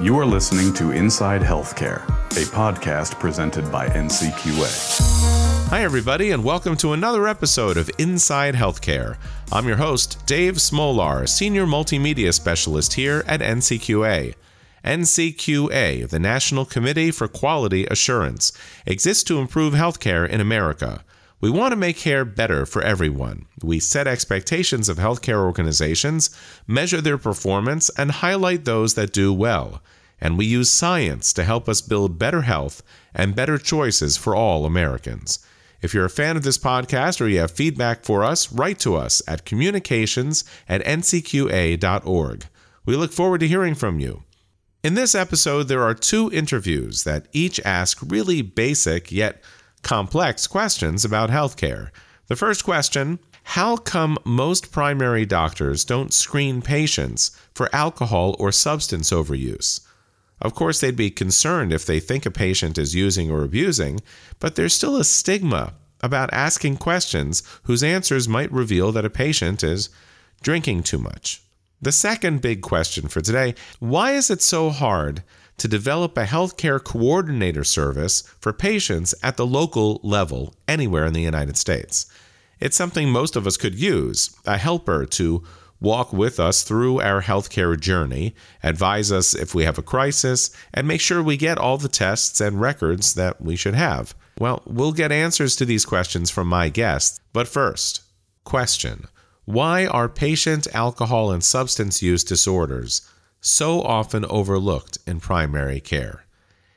You are listening to Inside Healthcare, a podcast presented by NCQA. Hi, everybody, and welcome to another episode of Inside Healthcare. I'm your host, Dave Smolar, Senior Multimedia Specialist here at NCQA. NCQA, the National Committee for Quality Assurance, exists to improve healthcare in America. We want to make care better for everyone. We set expectations of healthcare organizations, measure their performance, and highlight those that do well. And we use science to help us build better health and better choices for all Americans. If you're a fan of this podcast or you have feedback for us, write to us at communications at ncqa.org. We look forward to hearing from you. In this episode, there are two interviews that each ask really basic yet complex questions about healthcare. The first question How come most primary doctors don't screen patients for alcohol or substance overuse? Of course, they'd be concerned if they think a patient is using or abusing, but there's still a stigma about asking questions whose answers might reveal that a patient is drinking too much. The second big question for today why is it so hard to develop a healthcare coordinator service for patients at the local level anywhere in the United States. It's something most of us could use a helper to walk with us through our healthcare journey, advise us if we have a crisis, and make sure we get all the tests and records that we should have. Well, we'll get answers to these questions from my guests, but first, question Why are patient alcohol and substance use disorders so often overlooked in primary care.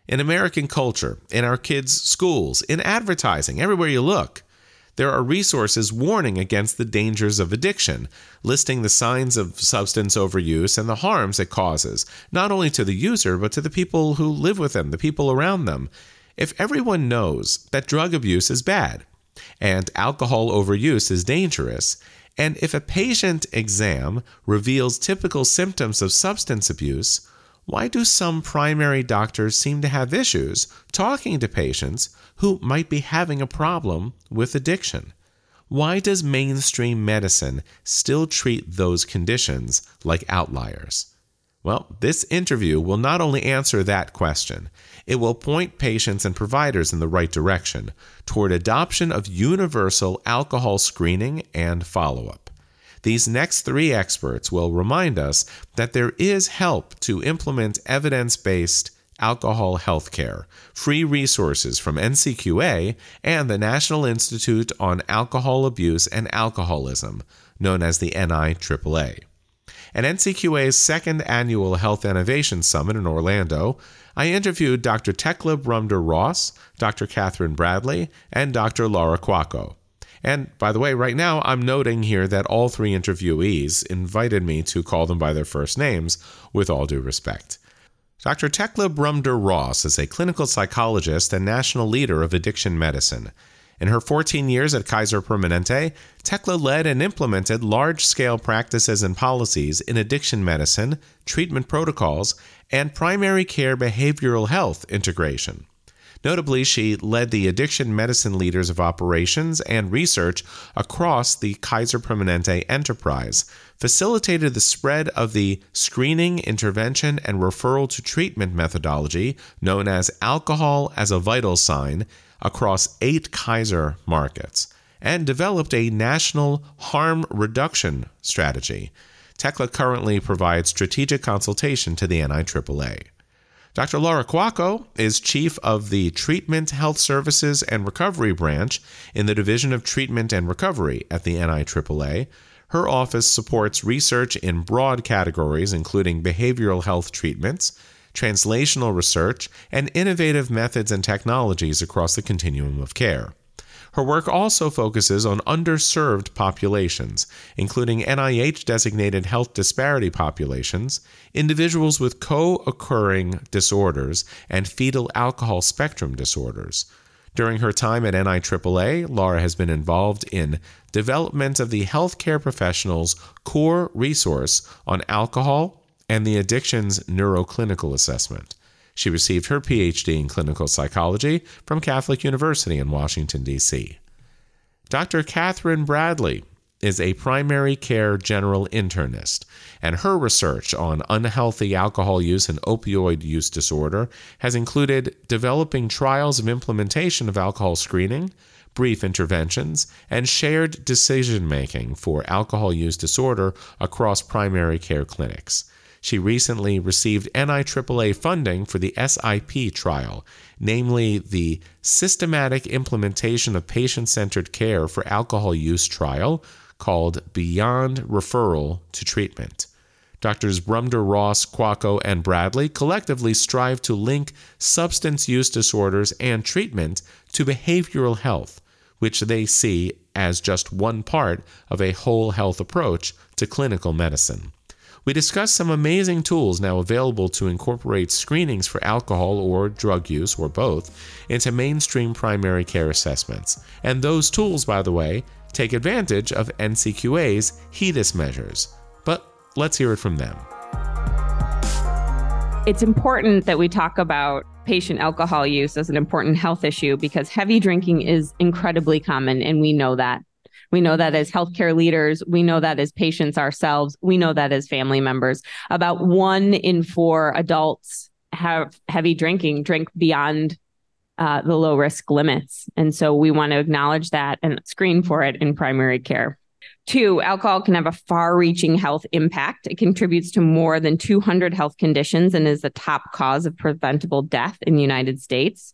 In American culture, in our kids' schools, in advertising, everywhere you look, there are resources warning against the dangers of addiction, listing the signs of substance overuse and the harms it causes, not only to the user, but to the people who live with them, the people around them. If everyone knows that drug abuse is bad and alcohol overuse is dangerous, and if a patient exam reveals typical symptoms of substance abuse, why do some primary doctors seem to have issues talking to patients who might be having a problem with addiction? Why does mainstream medicine still treat those conditions like outliers? Well, this interview will not only answer that question, it will point patients and providers in the right direction toward adoption of universal alcohol screening and follow up. These next three experts will remind us that there is help to implement evidence based alcohol health care, free resources from NCQA and the National Institute on Alcohol Abuse and Alcoholism, known as the NIAAA. At NCQA's second annual Health Innovation Summit in Orlando, I interviewed Dr. Thekla Brumder Ross, Dr. Katharine Bradley, and Dr. Laura Kwako. And by the way, right now I'm noting here that all three interviewees invited me to call them by their first names, with all due respect. Dr. Thekla Brumder Ross is a clinical psychologist and national leader of addiction medicine. In her 14 years at Kaiser Permanente, Thekla led and implemented large scale practices and policies in addiction medicine, treatment protocols, and primary care behavioral health integration. Notably, she led the addiction medicine leaders of operations and research across the Kaiser Permanente enterprise, facilitated the spread of the screening, intervention, and referral to treatment methodology known as alcohol as a vital sign across eight Kaiser markets, and developed a national harm reduction strategy. Thekla currently provides strategic consultation to the NIAAA. Dr. Laura Kwako is chief of the Treatment, Health Services, and Recovery branch in the Division of Treatment and Recovery at the NIAAA. Her office supports research in broad categories, including behavioral health treatments, translational research, and innovative methods and technologies across the continuum of care. Her work also focuses on underserved populations, including NIH designated health disparity populations, individuals with co occurring disorders, and fetal alcohol spectrum disorders. During her time at NIAAA, Laura has been involved in development of the healthcare professionals' core resource on alcohol and the addictions neuroclinical assessment. She received her PhD in clinical psychology from Catholic University in Washington, D.C. Dr. Katharine Bradley is a primary care general internist, and her research on unhealthy alcohol use and opioid use disorder has included developing trials of implementation of alcohol screening, brief interventions, and shared decision making for alcohol use disorder across primary care clinics. She recently received NIAAA funding for the SIP trial, namely the Systematic Implementation of Patient Centered Care for Alcohol Use trial, called Beyond Referral to Treatment. Doctors Brumder, Ross, Kwako, and Bradley collectively strive to link substance use disorders and treatment to behavioral health, which they see as just one part of a whole health approach to clinical medicine. We discuss some amazing tools now available to incorporate screenings for alcohol or drug use, or both, into mainstream primary care assessments. And those tools, by the way, take advantage of NCQA's HEDIS measures. But let's hear it from them. It's important that we talk about patient alcohol use as an important health issue because heavy drinking is incredibly common, and we know that. We know that as healthcare leaders. We know that as patients ourselves. We know that as family members. About one in four adults have heavy drinking, drink beyond uh, the low risk limits. And so we want to acknowledge that and screen for it in primary care. Two, alcohol can have a far reaching health impact. It contributes to more than 200 health conditions and is the top cause of preventable death in the United States.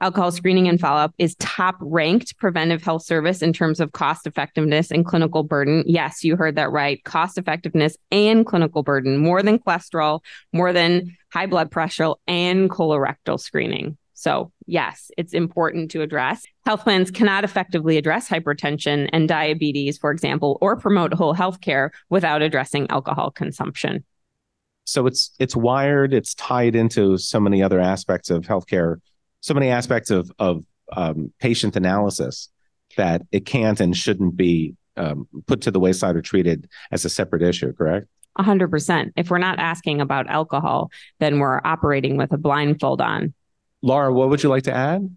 Alcohol screening and follow up is top ranked preventive health service in terms of cost effectiveness and clinical burden. Yes, you heard that right. Cost effectiveness and clinical burden, more than cholesterol, more than high blood pressure and colorectal screening. So, yes, it's important to address. Health plans cannot effectively address hypertension and diabetes, for example, or promote whole health care without addressing alcohol consumption. So it's it's wired, it's tied into so many other aspects of healthcare, so many aspects of of um, patient analysis that it can't and shouldn't be um, put to the wayside or treated as a separate issue. Correct? 100%. If we're not asking about alcohol, then we're operating with a blindfold on. Laura, what would you like to add?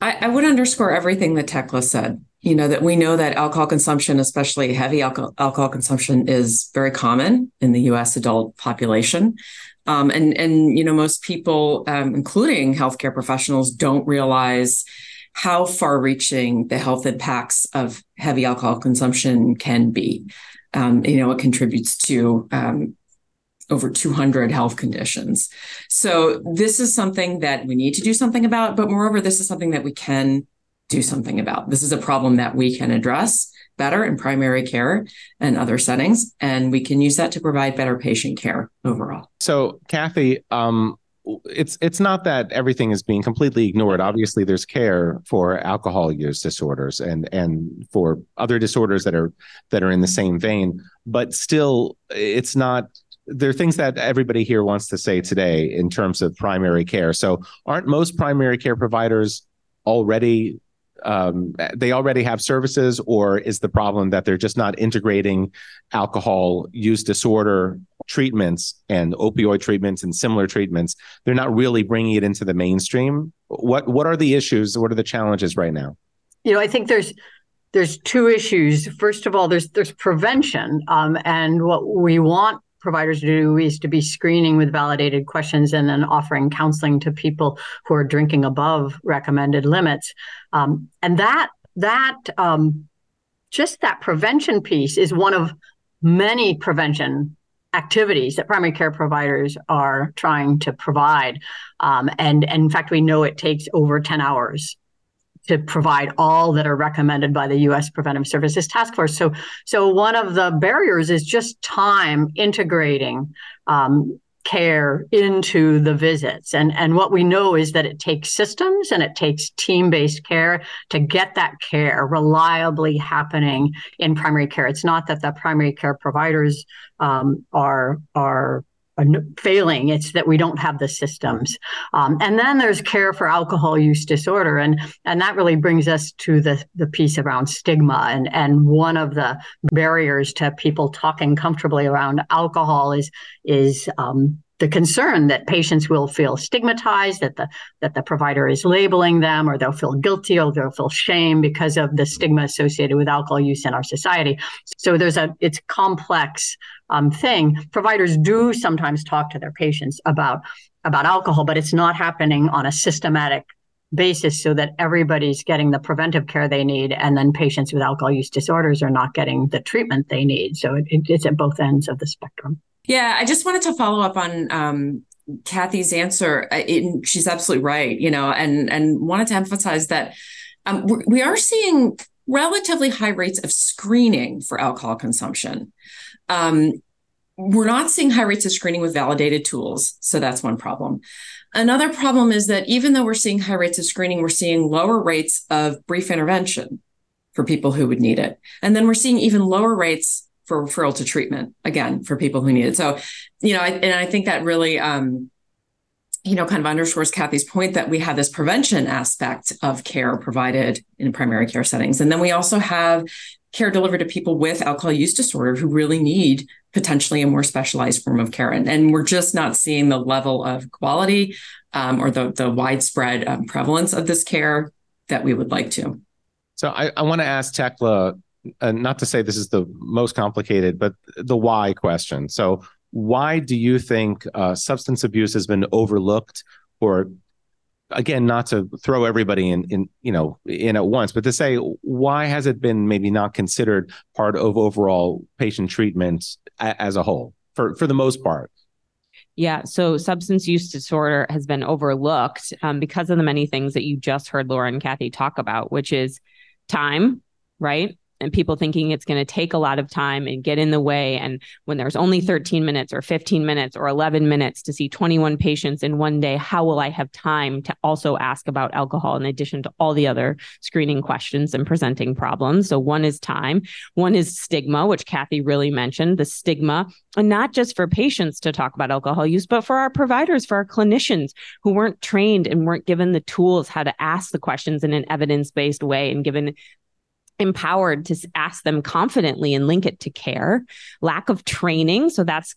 I, I would underscore everything that Thekla said. You know, that we know that alcohol consumption, especially heavy alcohol, alcohol consumption, is very common in the US adult population. Um, and, and, you know, most people, um, including healthcare professionals, don't realize how far reaching the health impacts of heavy alcohol consumption can be. Um, you know, it contributes to um, over 200 health conditions. So this is something that we need to do something about, but moreover, this is something that we can do something about. This is a problem that we can address better in primary care and other settings, and we can use that to provide better patient care overall. So, Kathy, um, it's it's not that everything is being completely ignored. Obviously, there's care for alcohol use disorders and and for other disorders that are that are in the same vein, but still, it's not there are things that everybody here wants to say today in terms of primary care. So, aren't most primary care providers already um, they already have services, or is the problem that they're just not integrating alcohol use disorder treatments and opioid treatments and similar treatments? They're not really bringing it into the mainstream. What what are the issues? What are the challenges right now? You know, I think there's there's two issues. First of all, there's there's prevention, um, and what we want providers do is to be screening with validated questions and then offering counseling to people who are drinking above recommended limits. Um, and that that um, just that prevention piece is one of many prevention activities that primary care providers are trying to provide. Um, and, and in fact, we know it takes over 10 hours to provide all that are recommended by the U.S. Preventive Services Task Force. So, so one of the barriers is just time integrating um, care into the visits. And, and what we know is that it takes systems and it takes team based care to get that care reliably happening in primary care. It's not that the primary care providers um, are, are failing it's that we don't have the systems um, and then there's care for alcohol use disorder and and that really brings us to the the piece around stigma and and one of the barriers to people talking comfortably around alcohol is is um, the concern that patients will feel stigmatized, that the that the provider is labeling them, or they'll feel guilty, or they'll feel shame because of the stigma associated with alcohol use in our society. So there's a it's complex um, thing. Providers do sometimes talk to their patients about about alcohol, but it's not happening on a systematic basis so that everybody's getting the preventive care they need and then patients with alcohol use disorders are not getting the treatment they need. So it, it's at both ends of the spectrum. Yeah i just wanted to follow up on um, kathy's answer. It, she's absolutely right you know and and wanted to emphasize that um, we are seeing relatively high rates of screening for alcohol consumption um, we're not seeing high rates of screening with validated tools so that's one problem Another problem is that even though we're seeing high rates of screening, we're seeing lower rates of brief intervention for people who would need it. And then we're seeing even lower rates for referral to treatment, again, for people who need it. So, you know, I, and I think that really, um, you know, kind of underscores Kathy's point that we have this prevention aspect of care provided in primary care settings. And then we also have care delivered to people with alcohol use disorder who really need potentially a more specialized form of care. And, and we're just not seeing the level of quality um, or the, the widespread um, prevalence of this care that we would like to. So I, I want to ask Thekla, uh, not to say this is the most complicated, but the why question. So why do you think uh, substance abuse has been overlooked or again not to throw everybody in in you know in at once but to say why has it been maybe not considered part of overall patient treatment a, as a whole for for the most part yeah, so substance use disorder has been overlooked um, because of the many things that you just heard Laura and Kathy talk about, which is time, right? And people thinking it's going to take a lot of time and get in the way. And when there's only mm-hmm. 13 minutes or 15 minutes or 11 minutes to see 21 patients in one day, how will I have time to also ask about alcohol in addition to all the other screening questions and presenting problems? So, one is time, one is stigma, which Kathy really mentioned the stigma, and not just for patients to talk about alcohol use, but for our providers, for our clinicians who weren't trained and weren't given the tools how to ask the questions in an evidence based way and given empowered to ask them confidently and link it to care. Lack of training so that's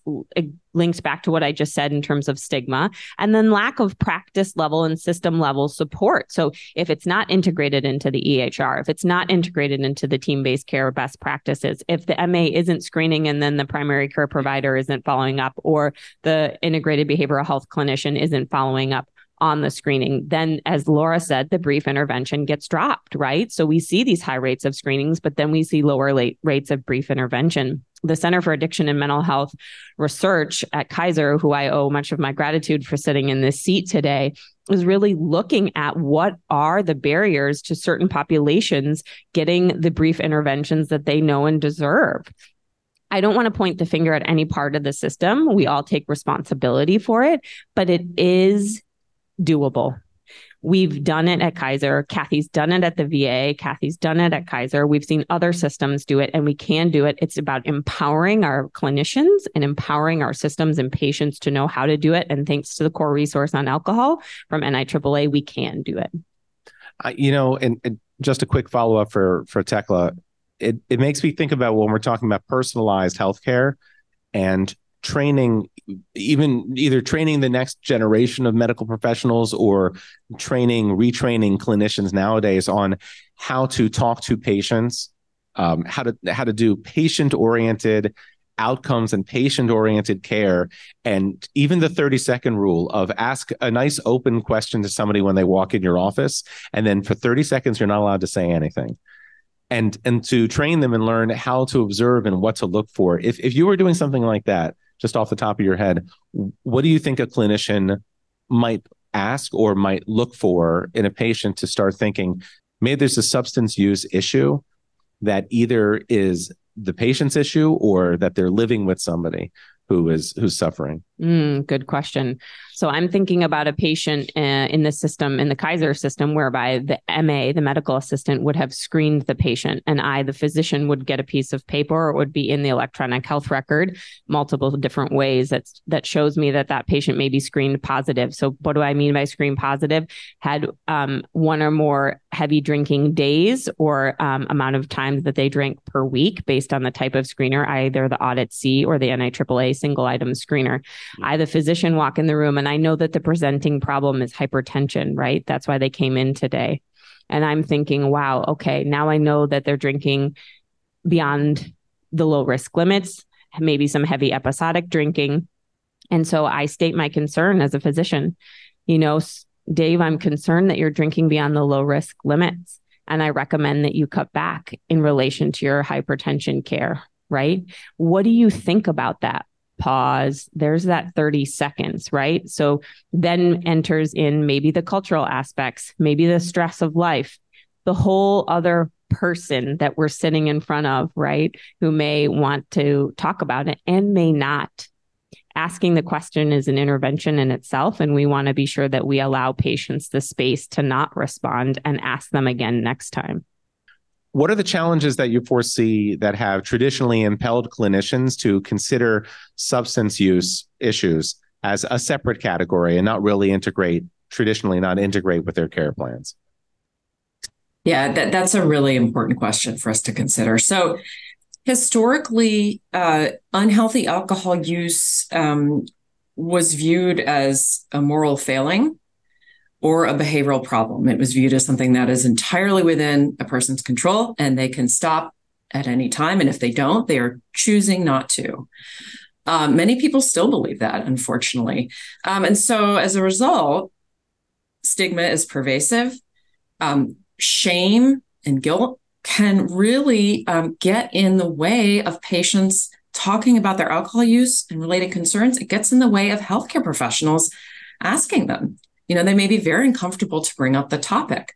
linked back to what i just said in terms of stigma. And then lack of practice level and system level support. So if it's not integrated into the ehr if it's not integrated into the team-based care best practices if the ma isn't screening and then the primary care provider isn't following up or the integrated behavioral health clinician isn't following up on the screening, then as Laura said, the brief intervention gets dropped, right? So we see these high rates of screenings, but then we see lower late rates of brief intervention. The Center for Addiction and Mental Health Research at Kaiser, who I owe much of my gratitude for sitting in this seat today, is really looking at what are the barriers to certain populations getting the brief interventions that they know and deserve. I don't want to point the finger at any part of the system. We all take responsibility for it, but it mm-hmm. is doable. We've done it at Kaiser. Kathy's done it at the VA. Kathy's done it at Kaiser. We've seen other systems do it and we can do it. It's about empowering our clinicians and empowering our systems and patients to know how to do it. And thanks to the core resource on alcohol from NIAAA, we can do it. Uh, you know, and, and, just a quick follow up for for Thekla. It it makes me think about when we're talking about personalized healthcare and training even either training the next generation of medical professionals or training retraining clinicians nowadays on how to talk to patients um, how to how to do patient oriented outcomes and patient oriented care. And even the 30 second rule of ask a nice open question to somebody when they walk in your office and then for 30 seconds you're not allowed to say anything. And and to train them and learn how to observe and what to look for. If if you were doing something like that just off the top of your head, what do you think a clinician might ask or might look for in a patient to start thinking maybe there's a substance use issue that either is the patient's issue or that they're living with somebody who is who's suffering Mm, good question. So I'm thinking about a patient uh, in the system, in the Kaiser system, whereby the MA, the medical assistant, would have screened the patient, and I, the physician, would get a piece of paper or it would be in the electronic health record, multiple different ways that that shows me that that patient may be screened positive. So what do I mean by screen positive? Had um, one or more heavy drinking days or um, amount of times that they drank per week, based on the type of screener, either the audit C or the NIAAA single item screener. I, the physician, walk in the room and I know that the presenting problem is hypertension, right? That's why they came in today. And I'm thinking, wow, okay, now I know that they're drinking beyond the low risk limits, maybe some heavy episodic drinking. And so I state my concern as a physician. You know, Dave, I'm concerned that you're drinking beyond the low risk limits. And I recommend that you cut back in relation to your hypertension care, right? What do you think about that? Pause. There's that 30 seconds, right? So then enters in maybe the cultural aspects, maybe the stress of life, the whole other person that we're sitting in front of, right? Who may want to talk about it and may not asking the question is an intervention in itself. And we want to be sure that we allow patients the space to not respond and ask them again next time. What are the challenges that you foresee that have traditionally impelled clinicians to consider substance use issues as a separate category and not really integrate, traditionally, not integrate with their care plans? Yeah, that, that's a really important question for us to consider. So, historically, uh, unhealthy alcohol use um, was viewed as a moral failing or a behavioral problem. It was viewed as something that is entirely within a person's control and they can stop at any time. And if they don't, they are choosing not to. Um, many people still believe that, unfortunately. Um, and so as a result, stigma is pervasive. Um, shame and guilt can really um, get in the way of patients talking about their alcohol use and related concerns. It gets in the way of healthcare professionals asking them. You know, they may be very uncomfortable to bring up the topic.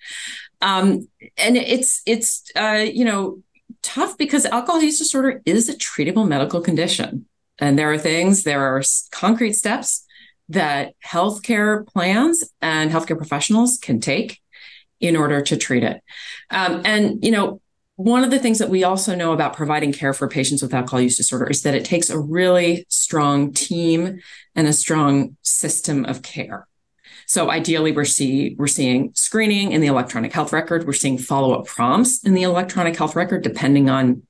Um, and it's it's uh, you know tough because alcohol use disorder is a treatable medical condition, and there are things, there are concrete steps that healthcare plans and healthcare professionals can take in order to treat it. Um, and, you know, one of the things that we also know about providing care for patients with alcohol use disorder is that it takes a really strong team and a strong system of care. So ideally, we're see we're seeing screening in the electronic health record. We're seeing follow up prompts in the electronic health record, depending on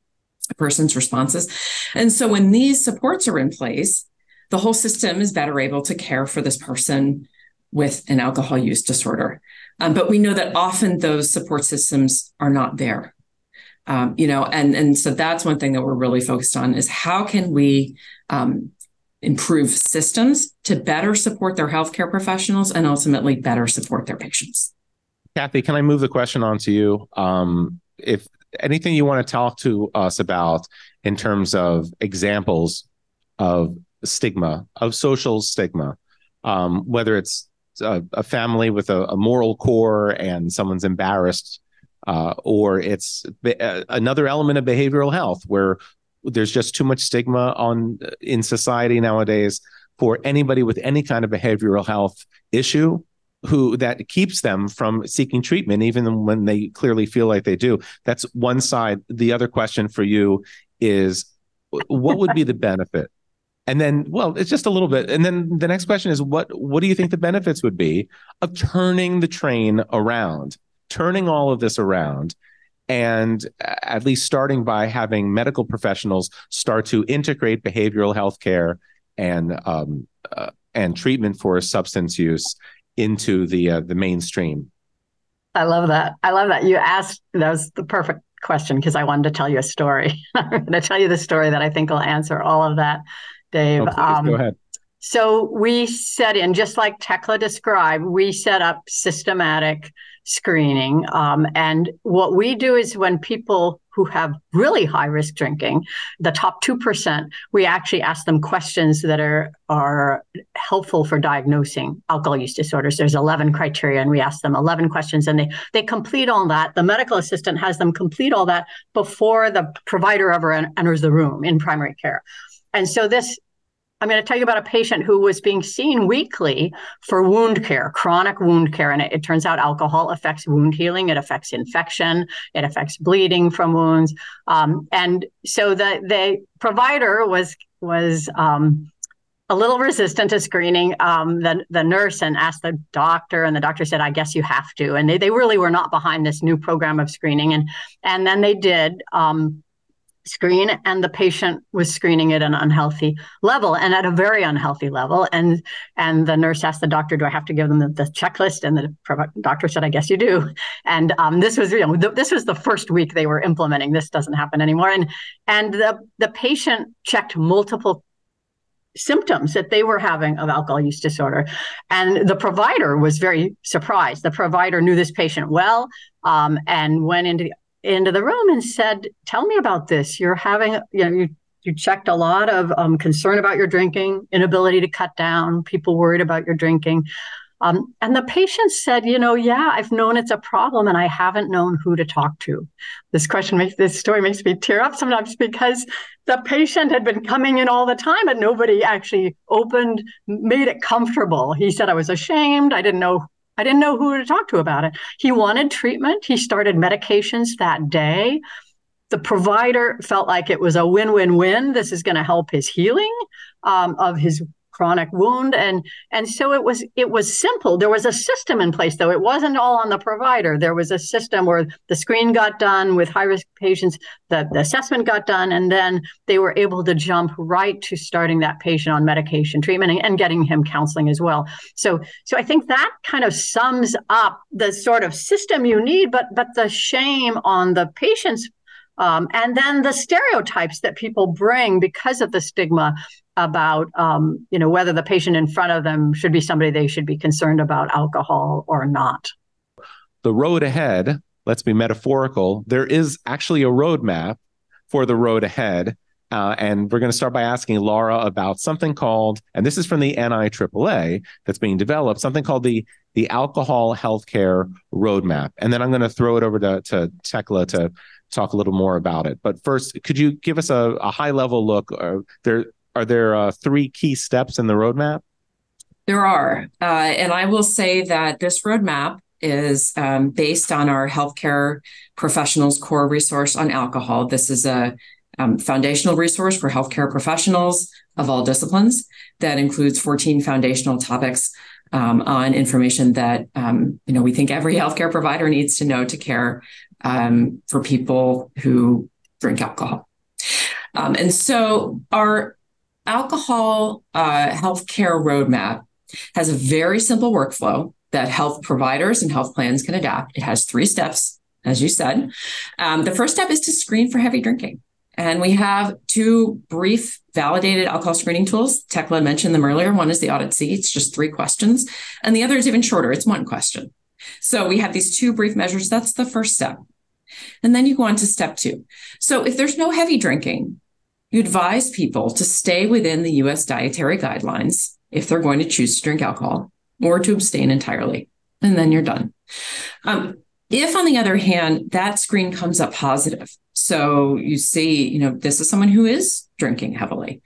a person's responses. And so when these supports are in place, the whole system is better able to care for this person with an alcohol use disorder. Um, but we know that often those support systems are not there. Um, you know, and and so that's one thing that we're really focused on is how can we um, improve systems to better support their healthcare professionals and ultimately better support their patients. Kathy, can I move the question on to you? Um, if anything you want to talk to us about in terms of examples of stigma, of social stigma, um, whether it's a, a family with a, a, moral core and someone's embarrassed, uh, or it's be- uh, another element of behavioral health where there's just too much stigma on uh, in society nowadays for anybody with any kind of behavioral health issue who that keeps them from seeking treatment even when they clearly feel like they do. That's one side. The other question for you is what would be the benefit? And then, well, it's just a little bit. And then the next question is what what do you think the benefits would be of turning the train around, turning all of this around, and at least starting by having medical professionals start to integrate behavioral health care and um, uh, and treatment for substance use into the uh, the mainstream. I love that. I love that. You asked that was the perfect question because I wanted to tell you a story. I'm going to tell you the story that I think will answer all of that. Dave. Oh, um, go ahead. So we set in, just like Thekla described, we set up systematic screening. Um, and what we do is when people who have really high risk drinking, the top 2%, we actually ask them questions that are, are helpful for diagnosing alcohol use disorders. There's 11 criteria and we ask them 11 questions and they, they complete all that. The medical assistant has them complete all that before the provider ever enters the room in primary care. And so this I'm going to tell you about a patient who was being seen weekly for wound care, chronic wound care. And it, it, turns out alcohol affects wound healing, it affects infection, it affects bleeding from wounds. Um, and so the, the provider was, was um, a little resistant to screening um, the, the nurse and asked the doctor, and the doctor said, I guess you have to. And they, they really were not behind this new program of screening. And, and then they did. Um, screen and the patient was screening at an unhealthy level and at a very unhealthy level. And and the nurse asked the doctor do i have to give them the, the checklist? And the doctor said i guess you do. And um, this was you know th- this was the first week they were implementing. This doesn't happen anymore. And and the the patient checked multiple symptoms that they were having of alcohol use disorder. And the provider was very surprised. The provider knew this patient well um, and went into into the room and said, "Tell me about this. You're having, you know, you you checked a lot of um, concern about your drinking, inability to cut down, people worried about your drinking." Um, and the patient said, you know, yeah, I've known it's a problem and I haven't known who to talk to. This question makes this story makes me tear up sometimes because the patient had been coming in all the time and nobody actually opened, made it comfortable. He said, I was ashamed. I didn't know I didn't know who to talk to about it. He wanted treatment. He started medications that day. The provider felt like it was a win win win. This is going to help his healing um, of his chronic wound. And and so it was it was simple. There was a system in place though. It wasn't all on the provider. There was a system where the screen got done with high risk patients the, the assessment got done and then they were able to jump right to starting that patient on medication treatment and, and getting him counseling as well. So so i think that kind of sums up the sort of system you need but but the shame on the patient's um, and then the stereotypes that people bring because of the stigma about um, you know whether the patient in front of them should be somebody they should be concerned about alcohol or not. The road ahead, let's be metaphorical. There is actually a roadmap for the road ahead. Uh, and we're going to start by asking Laura about something called, and this is from the NIAAA that's being developed, something called the the Alcohol Healthcare Roadmap. And then I'm going to throw it over to, to Thekla to talk a little more about it. But first, could you give us a, a high level look? Uh, there are there uh, three key steps in the roadmap? There are, uh, and I will say that this roadmap is um, based on our healthcare professionals core resource on alcohol. This is a um, foundational resource for healthcare professionals of all disciplines that includes 14 foundational topics um, on information that um, you know we think every healthcare provider needs to know to care um, for people who drink alcohol. Um, and so our alcohol uh, healthcare roadmap has a very simple workflow that health providers and health plans can adapt. It has three steps, as you said. Um, the first step is to screen for heavy drinking. And we have two brief validated alcohol screening tools. Thekla mentioned them earlier. One is the Audit C, it's just three questions. And the other is even shorter, it's one question. So we have these two brief measures. That's the first step. And then you go on to step two. So if there's no heavy drinking, you advise people to stay within the US dietary guidelines if they're going to choose to drink alcohol or to abstain entirely. And then you're done. Um, if, on the other hand, that screen comes up positive, so you see, you know, this is someone who is drinking heavily,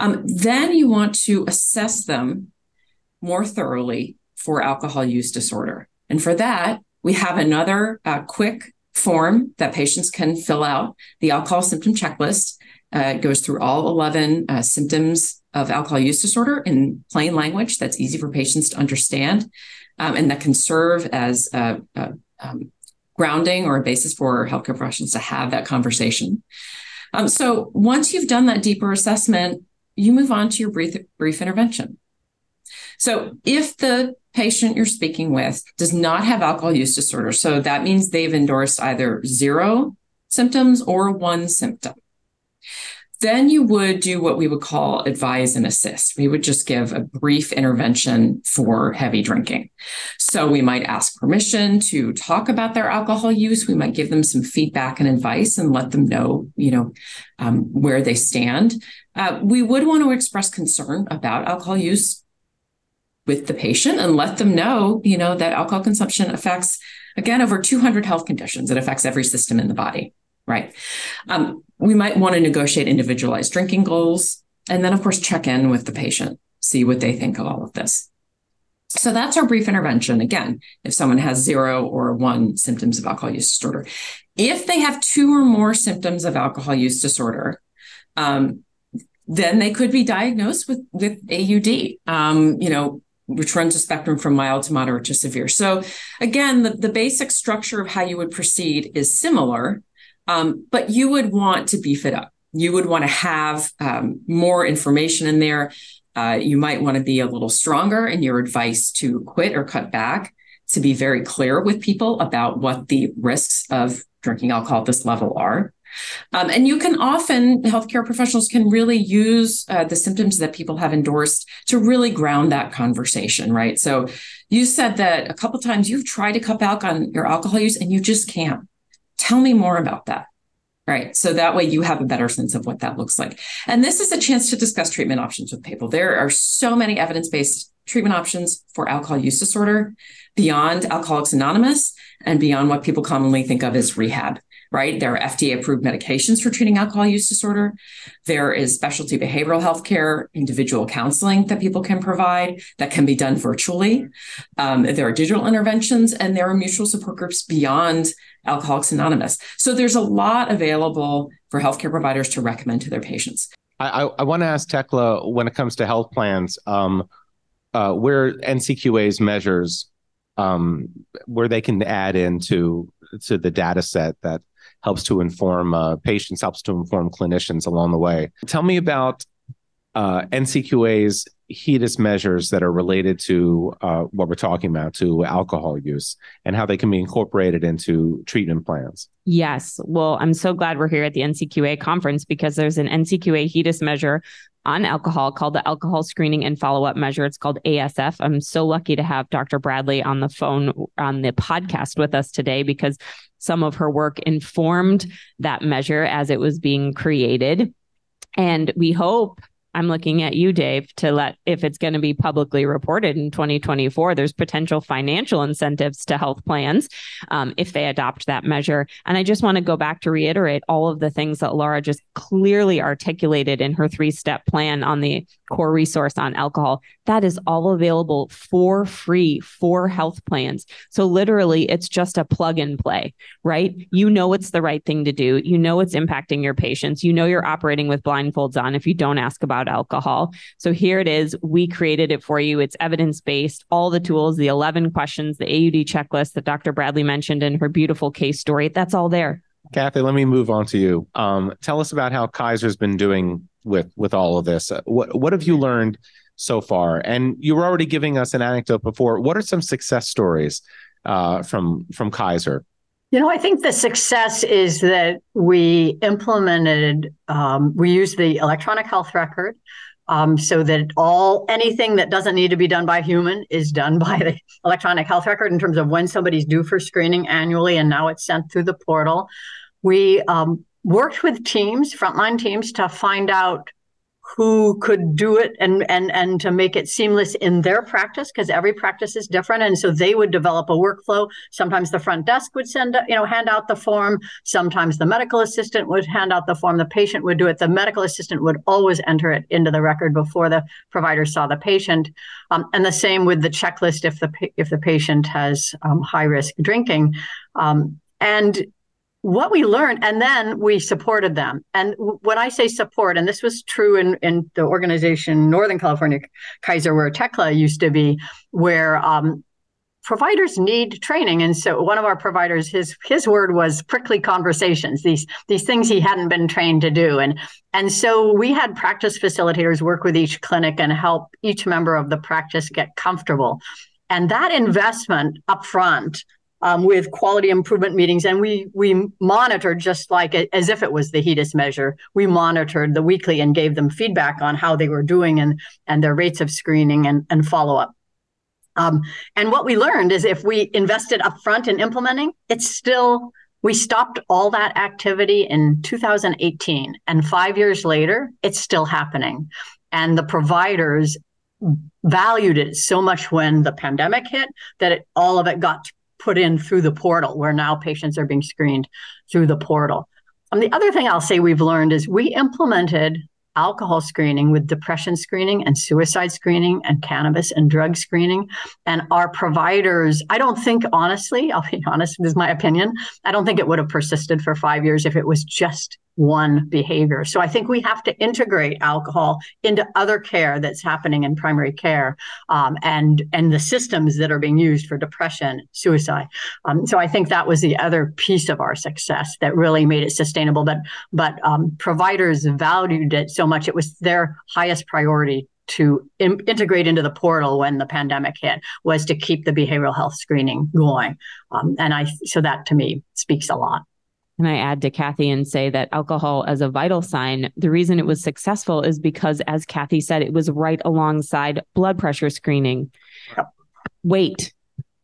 um, then you want to assess them more thoroughly for alcohol use disorder. And for that, we have another uh, quick form that patients can fill out the alcohol symptom checklist. Uh, it goes through all 11 uh, symptoms of alcohol use disorder in plain language that's easy for patients to understand um, and that can serve as a, a um, grounding or a basis for healthcare professionals to have that conversation. Um, so once you've done that deeper assessment, you move on to your brief, brief intervention. So if the patient you're speaking with does not have alcohol use disorder, so that means they've endorsed either zero symptoms or one symptom. Then you would do what we would call advise and assist. We would just give a brief intervention for heavy drinking. So we might ask permission to talk about their alcohol use. We might give them some feedback and advice and let them know, you know, um, where they stand. Uh, we would want to express concern about alcohol use with the patient and let them know, you know, that alcohol consumption affects, again, over 200 health conditions. It affects every system in the body, right? Um, we might want to negotiate individualized drinking goals. And then, of course, check in with the patient, see what they think of all of this. So that's our brief intervention. Again, if someone has zero or one symptoms of alcohol use disorder, if they have two or more symptoms of alcohol use disorder, um, then they could be diagnosed with with AUD. Um, you know, which runs a spectrum from mild to moderate to severe. So again, the, the basic structure of how you would proceed is similar. Um, but you would want to beef it up. You would want to have um, more information in there. Uh, you might want to be a little stronger in your advice to quit or cut back, to be very clear with people about what the risks of drinking alcohol at this level are. Um, and you can often, healthcare professionals can really use uh, the symptoms that people have endorsed to really ground that conversation, right? So you said that a couple times you've tried to cut back on your alcohol use and you just can't. Tell me more about that. Right. So that way you have a better sense of what that looks like. And this is a chance to discuss treatment options with people. There are so many evidence based treatment options for alcohol use disorder beyond Alcoholics Anonymous and beyond what people commonly think of as rehab right? There are FDA approved medications for treating alcohol use disorder. There is specialty behavioral health care, individual counseling that people can provide that can be done virtually. Um, there are digital interventions and there are mutual support groups beyond Alcoholics Anonymous. So there's a lot available for healthcare providers to recommend to their patients. I, I, I want to ask Thekla when it comes to health plans, um, uh, where NCQA's measures um, where they can add into to the data set that helps to inform uh, patients, helps to inform clinicians along the way. Tell me about uh, NCQA's HEDIS measures that are related to uh, what we're talking about, to alcohol use, and how they can be incorporated into treatment plans. Yes. Well, I'm so glad we're here at the NCQA conference because there's an NCQA HEDIS measure on alcohol called the Alcohol Screening and Follow Up Measure. It's called ASF. I'm so lucky to have Dr. Bradley on the phone on the podcast with us today because some of her work informed that measure as it was being created. And we hope I'm looking at you, Dave, to let if it's going to be publicly reported in 2024, there's potential financial incentives to health plans um, if they adopt that measure. And I just want to go back to reiterate all of the things that Laura just clearly articulated in her three step plan on the core resource on alcohol. That is all available for free for health plans. So literally, it's just a plug and play, right? You know it's the right thing to do. You know it's impacting your patients. You know you're operating with blindfolds on if you don't ask about alcohol. So here it is. We created it for you. It's evidence based. All the tools, the 11 questions, the AUD checklist that Dr. Bradley mentioned in her beautiful case story, that's all there. Kathy, let me move on to you. Um, tell us about how Kaiser's been doing with with all of this. Uh, what what have you learned so far? And you were already giving us an anecdote before. What are some success stories uh, from from Kaiser? You know, I think the success is that we implemented, um, we used the electronic health record um, so that all anything that doesn't need to be done by human is done by the electronic health record in terms of when somebody's due for screening annually, and now it's sent through the portal. We um, worked with teams, frontline teams, to find out who could do it and and and to make it seamless in their practice because every practice is different. And so they would develop a workflow. Sometimes the front desk would send you know hand out the form. Sometimes the medical assistant would hand out the form. The patient would do it. The medical assistant would always enter it into the record before the provider saw the patient. Um, and the same with the checklist if the if the patient has um, high risk drinking. Um, and what we learned and then we supported them. And when i say support and this was true in, in the organization northern california kaiser where thekla used to be where um, providers need training. And so one of our providers his his word was prickly conversations these these things he hadn't been trained to do. And and so we had practice facilitators work with each clinic and help each member of the practice get comfortable. And that investment up front um, with quality improvement meetings, and we we monitored just like as if it was the HEDIS measure. We monitored the weekly and gave them feedback on how they were doing and and their rates of screening and and follow up. Um, and what we learned is if we invested upfront in implementing, it's still we stopped all that activity in 2018, and five years later, it's still happening. And the providers valued it so much when the pandemic hit that it, all of it got put in through the portal, where now patients are being screened through the portal. And the other thing I'll say we've learned is we implemented alcohol screening with depression screening and suicide screening and cannabis and drug screening. And our providers, I don't think, honestly, I'll be honest, this is my opinion, I don't think it would have persisted for five years if it was just one behavior. So I think we have to integrate alcohol into other care that's happening in primary care um, and and the systems that are being used for depression, suicide. Um, so I think that was the other piece of our success that really made it sustainable. But but um, providers valued it so much; it was their highest priority to in- integrate into the portal when the pandemic hit was to keep the behavioral health screening going. Um, and I, so that to me speaks a lot. Can I add to Kathy and say that alcohol as a vital sign, the reason it was successful is because, as Kathy said, it was right alongside blood pressure screening. Weight,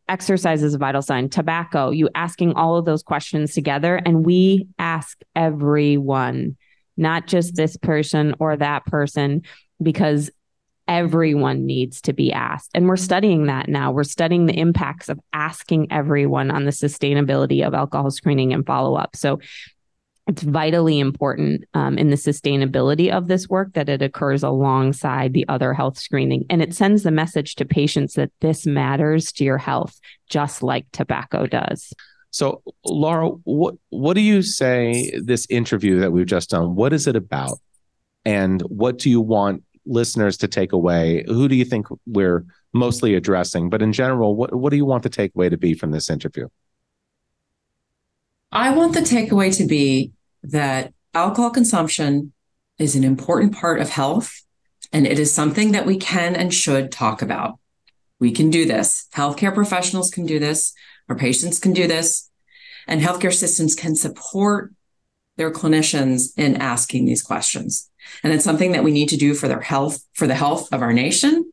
exercise is a vital sign, tobacco, you asking all of those questions together. And we ask everyone, not just this person or that person, because everyone needs to be asked. And we're studying that now. We're studying the impacts of asking everyone on the sustainability of alcohol screening and follow up. So it's vitally important um, in the sustainability of this work that it occurs alongside the other health screening. And it sends the message to patients that this matters to your health, just like tobacco does. So, Laura, what what do you say this interview that we've just done? What is it about, and what do you want listeners to take away? Who do you think we're mostly addressing? But in general, what, what do you want the takeaway to be from this interview? I want the takeaway to be that alcohol consumption is an important part of health, and it is something that we can and should talk about. We can do this. Healthcare professionals can do this. Our patients can do this. And healthcare systems can support their clinicians in asking these questions. And it's something that we need to do for their health, for the health of our nation.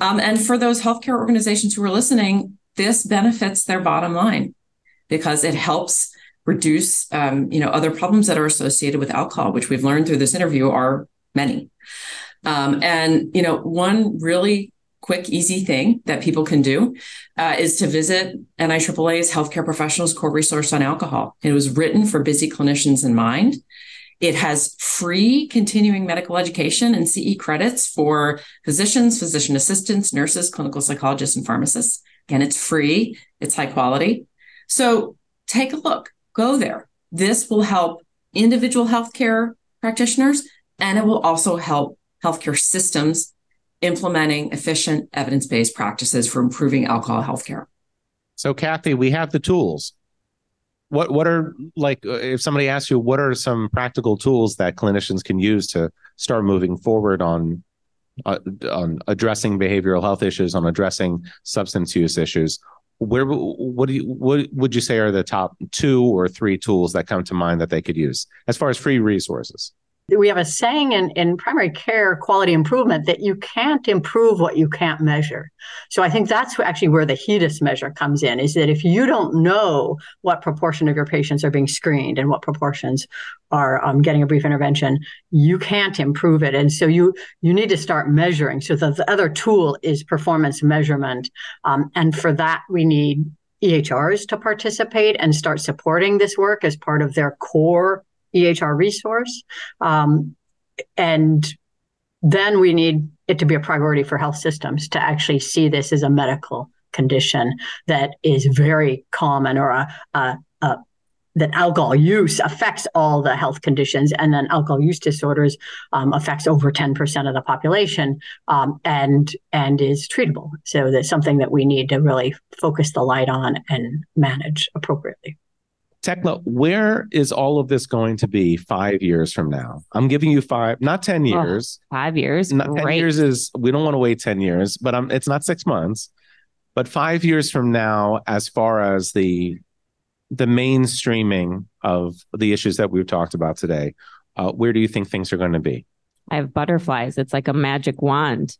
Um, and for those healthcare organizations who are listening, this benefits their bottom line because it helps reduce, um, you know, other problems that are associated with alcohol, which we've learned through this interview are many. Um, and you know, one really quick, easy thing that people can do uh, is to visit NIAAA's Healthcare Professionals Core Resource on Alcohol. It was written for busy clinicians in mind. It has free continuing medical education and CE credits for physicians, physician assistants, nurses, clinical psychologists, and pharmacists. Again, it's free, it's high quality. So take a look, go there. This will help individual healthcare practitioners, and it will also help healthcare systems implementing efficient evidence based practices for improving alcohol healthcare. So, Kathy, we have the tools what what are like uh, if somebody asks you what are some practical tools that clinicians can use to start moving forward on uh, on addressing behavioral health issues on addressing substance use issues? Where what do you what would you say are the top two or three tools that come to mind that they could use as far as free resources we have a saying in, in primary care quality improvement that you can't improve what you can't measure. So I think that's actually where the HEDIS measure comes in is that if you don't know what proportion of your patients are being screened and what proportions are um, getting a brief intervention, you can't improve it. And so you you need to start measuring. So the, the other tool is performance measurement. Um, and for that, we need EHRs to participate and start supporting this work as part of their core EHR resource. Um, and then we need it to be a priority for health systems to actually see this as a medical condition that is very common or a, a, a that alcohol use affects all the health conditions, and then alcohol use disorders um, affects over 10% of the population um, and and is treatable. So that's something that we need to really focus the light on and manage appropriately. Thekla, where is all of this going to be five years from now? I'm giving you five, not 10 years. Oh, five years. Not 10 years is, we don't want to wait 10 years, but I'm, it's not six months. But five years from now, as far as the the mainstreaming of the issues that we've talked about today, uh, where do you think things are going to be? I have butterflies. It's like a magic wand.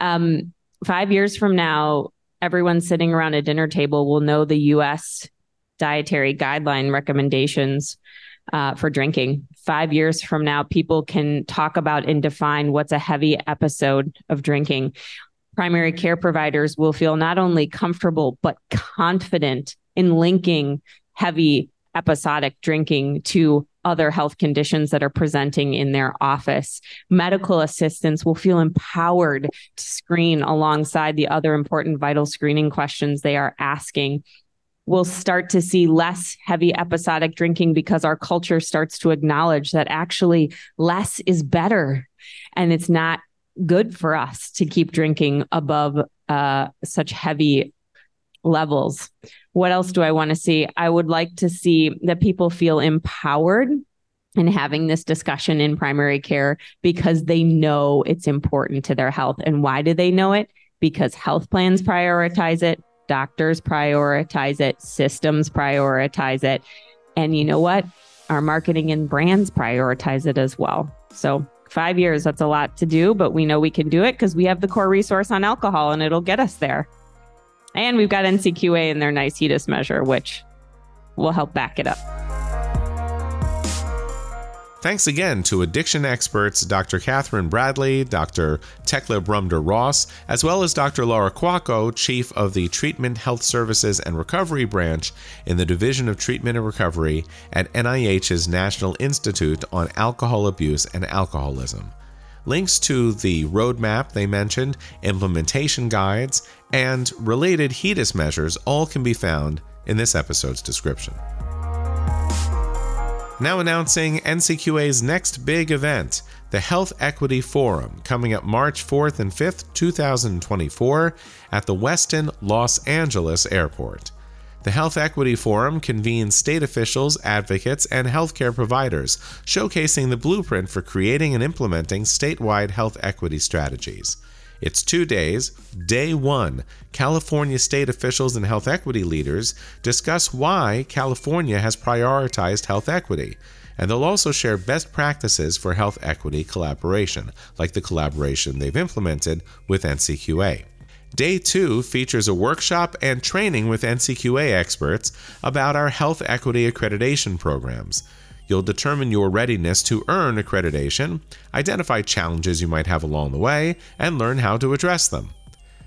Um, five years from now, everyone sitting around a dinner table will know the U.S dietary guideline recommendations uh, for drinking. Five years from now, people can talk about and define what's a heavy episode of drinking. Primary care providers will feel not only comfortable, but confident in linking heavy episodic drinking to other health conditions that are presenting in their office. Medical assistants will feel empowered to screen alongside the other important vital screening questions they are asking we'll start to see less heavy episodic drinking because our culture starts to acknowledge that actually less is better and it's not good for us to keep drinking above uh, such heavy levels. What else do I want to see? I would like to see that people feel empowered in having this discussion in primary care because they know it's important to their health. And why do they know it? Because health plans prioritize it, doctors prioritize it, systems prioritize it. And you know what? Our marketing and brands prioritize it as well. So, five years, that's a lot to do, but we know we can do it because we have the core resource on alcohol and it'll get us there. And we've got NCQA in their nice HEDIS measure, which will help back it up. Thanks again to addiction experts Dr. Katharine Bradley, Dr. Thekla Brumder Ross, as well as Dr. Laura Kwako, Chief of the Treatment Health Services and Recovery Branch in the Division of Treatment and Recovery at NIH's National Institute on Alcohol Abuse and Alcoholism. Links to the roadmap they mentioned, implementation guides, and related HEDIS measures all can be found in this episode's description. Now announcing NCQA's next big event, the Health Equity Forum, coming up March 4th and 5th, 2024, at the Westin Los Angeles Airport. The Health Equity Forum convenes state officials, advocates, and healthcare providers, showcasing the blueprint for creating and implementing statewide health equity strategies. It's two days. Day one, California state officials and health equity leaders discuss why California has prioritized health equity. And they'll also share best practices for health equity collaboration, like the collaboration they've implemented with NCQA. Day two features a workshop and training with NCQA experts about our health equity accreditation programs. You'll determine your readiness to earn accreditation, identify challenges you might have along the way, and learn how to address them.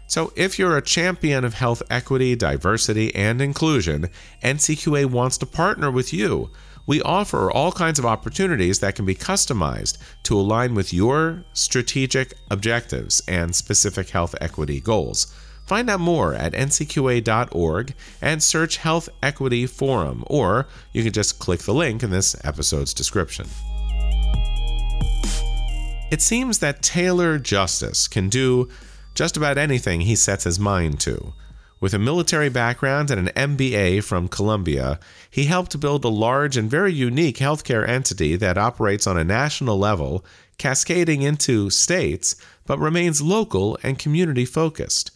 So, if you're a champion of health equity, diversity, and inclusion, NCQA wants to partner with you. We offer all kinds of opportunities that can be customized to align with your strategic objectives and specific health equity goals. Find out more at ncqa.org and search Health Equity Forum, or you can just click the link in this episode's description. It seems that Taylor Justice can do just about anything he sets his mind to. With a military background and an MBA from Columbia, he helped build a large and very unique healthcare entity that operates on a national level, cascading into states, but remains local and community focused.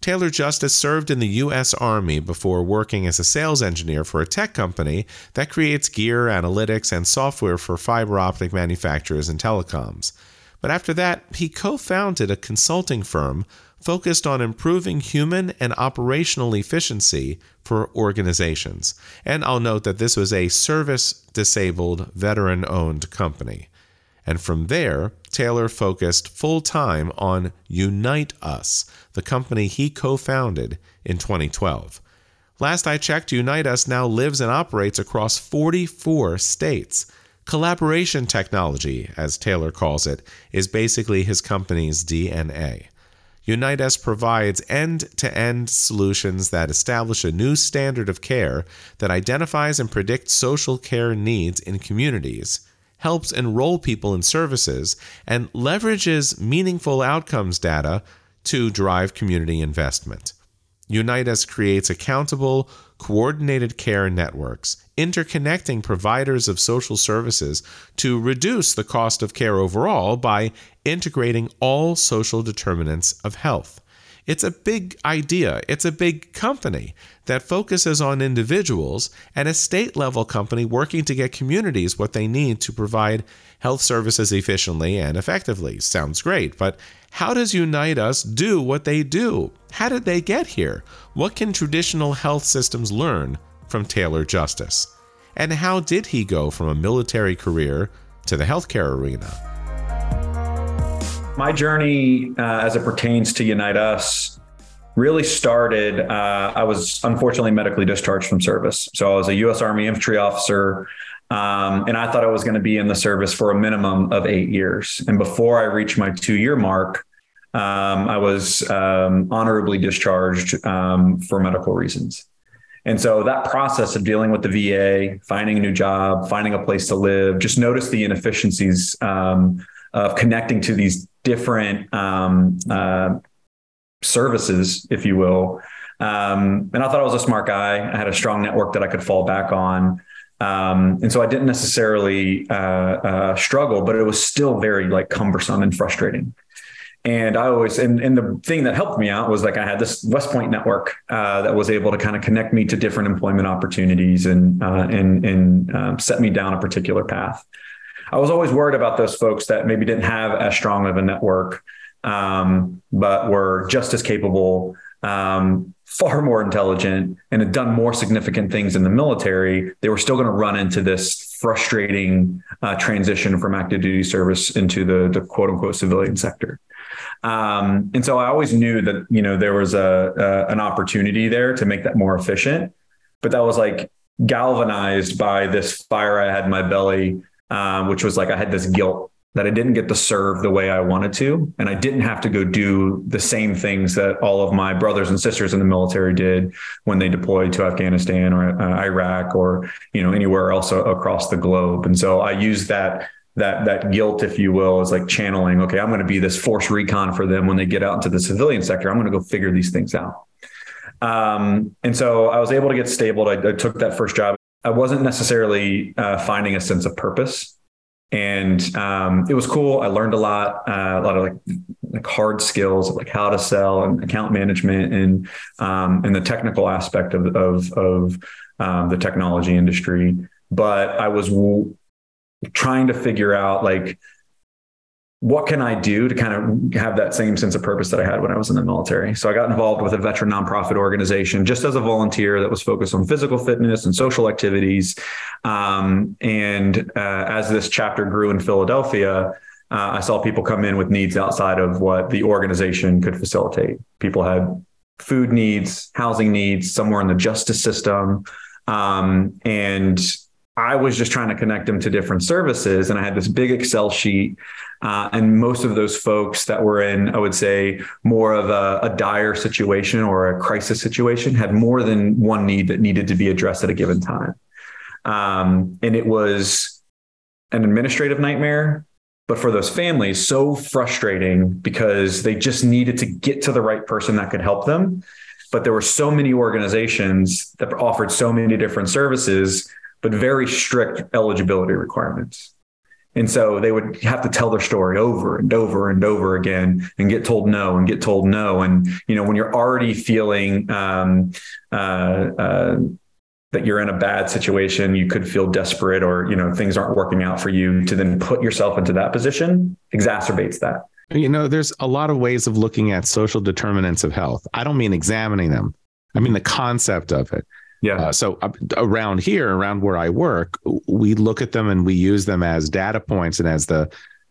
Taylor Justice served in the U.S. Army before working as a sales engineer for a tech company that creates gear, analytics, and software for fiber optic manufacturers and telecoms. But after that, he co founded a consulting firm focused on improving human and operational efficiency for organizations. And I'll note that this was a service disabled, veteran owned company. And from there, Taylor focused full time on Unite Us, the company he co founded in 2012. Last I checked, Unite Us now lives and operates across 44 states. Collaboration technology, as Taylor calls it, is basically his company's DNA. Unite Us provides end to end solutions that establish a new standard of care that identifies and predicts social care needs in communities helps enroll people in services, and leverages meaningful outcomes data to drive community investment. Unite Us creates accountable, coordinated care networks, interconnecting providers of social services to reduce the cost of care overall by integrating all social determinants of health. It's a big idea. It's a big company that focuses on individuals and a state level company working to get communities what they need to provide health services efficiently and effectively. Sounds great, but how does Unite Us do what they do? How did they get here? What can traditional health systems learn from Taylor Justice? And how did he go from a military career to the healthcare arena? My journey uh, as it pertains to Unite Us really started. Uh, I was unfortunately medically discharged from service. So I was a U.S. Army infantry officer. Um, and I thought I was going to be in the service for a minimum of eight years. And before I reached my two year mark, um, I was um, honorably discharged um, for medical reasons. And so that process of dealing with the VA, finding a new job, finding a place to live, just notice the inefficiencies um, of connecting to these different um, uh, services, if you will. Um, and I thought I was a smart guy. I had a strong network that I could fall back on. Um, and so I didn't necessarily uh, uh, struggle, but it was still very like cumbersome and frustrating. And I always, and, and the thing that helped me out was like I had this West Point network uh, that was able to kind of connect me to different employment opportunities and uh, and and um, set me down a particular path. I was always worried about those folks that maybe didn't have as strong of a network, um, but were just as capable, um, far more intelligent, and had done more significant things in the military. They were still going to run into this frustrating uh, transition from active duty service into the, the quote unquote civilian sector. Um, and so I always knew that you know there was a, a an opportunity there to make that more efficient, but that was like galvanized by this fire I had in my belly, um, which was like I had this guilt that I didn't get to serve the way I wanted to, and I didn't have to go do the same things that all of my brothers and sisters in the military did when they deployed to Afghanistan or uh, Iraq or you know anywhere else across the globe. And so I used that that that guilt, if you will, is like channeling. Okay, I'm going to be this force recon for them when they get out into the civilian sector. I'm going to go figure these things out. Um, and so I was able to get stable. I, I took that first job. I wasn't necessarily uh, finding a sense of purpose, and um, it was cool. I learned a lot, uh, a lot of like like hard skills, like how to sell and account management, and um, and the technical aspect of of of um, the technology industry. But I was trying to figure out like what can I do to kind of have that same sense of purpose that I had when I was in the military? So I got involved with a veteran nonprofit organization just as a volunteer that was focused on physical fitness and social activities. Um, and uh, as this chapter grew in Philadelphia, uh, I saw people come in with needs outside of what the organization could facilitate. People had food needs, housing needs, somewhere in the justice system. Um, and I was just trying to connect them to different services. And I had this big Excel sheet. Uh, and most of those folks that were in, I would say, more of a, a, dire situation or a crisis situation had more than one need that needed to be addressed at a given time. Um, and it was an administrative nightmare, but for those families, so frustrating because they just needed to get to the right person that could help them. But there were so many organizations that offered so many different services but very strict eligibility requirements. And so they would have to tell their story over and over and over again and get told no and get told no. And, you know, when you're already feeling um, uh, uh, that you're in a bad situation, you could feel desperate or, you know, things aren't working out for you to then put yourself into that position exacerbates that. You know, there's a lot of ways of looking at social determinants of health. I don't mean examining them. I mean the concept of it. Yeah. Uh, so uh, around here, around where I work, we look at them and we use them as data points and as the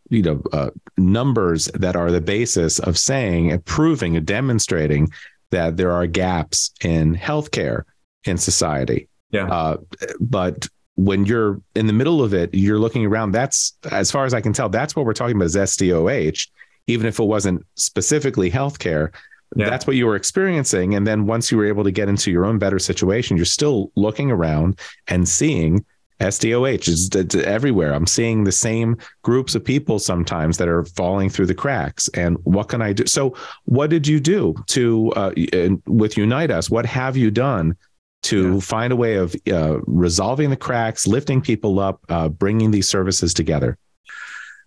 you know uh, numbers that are the basis of saying and proving and demonstrating that there are gaps in healthcare in society. Yeah. Uh, but when you're in the middle of it, you're looking around. That's as far as I can tell. That's what we're talking about is SDOH. Even if it wasn't specifically healthcare, yeah. that's what you were experiencing. And then once you were able to get into your own better situation, you're still looking around and seeing SDOH is everywhere. I'm seeing the same groups of people sometimes that are falling through the cracks. And what can I do? So, what did you do to uh, with Unite Us? What have you done to yeah. find a way of uh, resolving the cracks, lifting people up, uh, bringing these services together?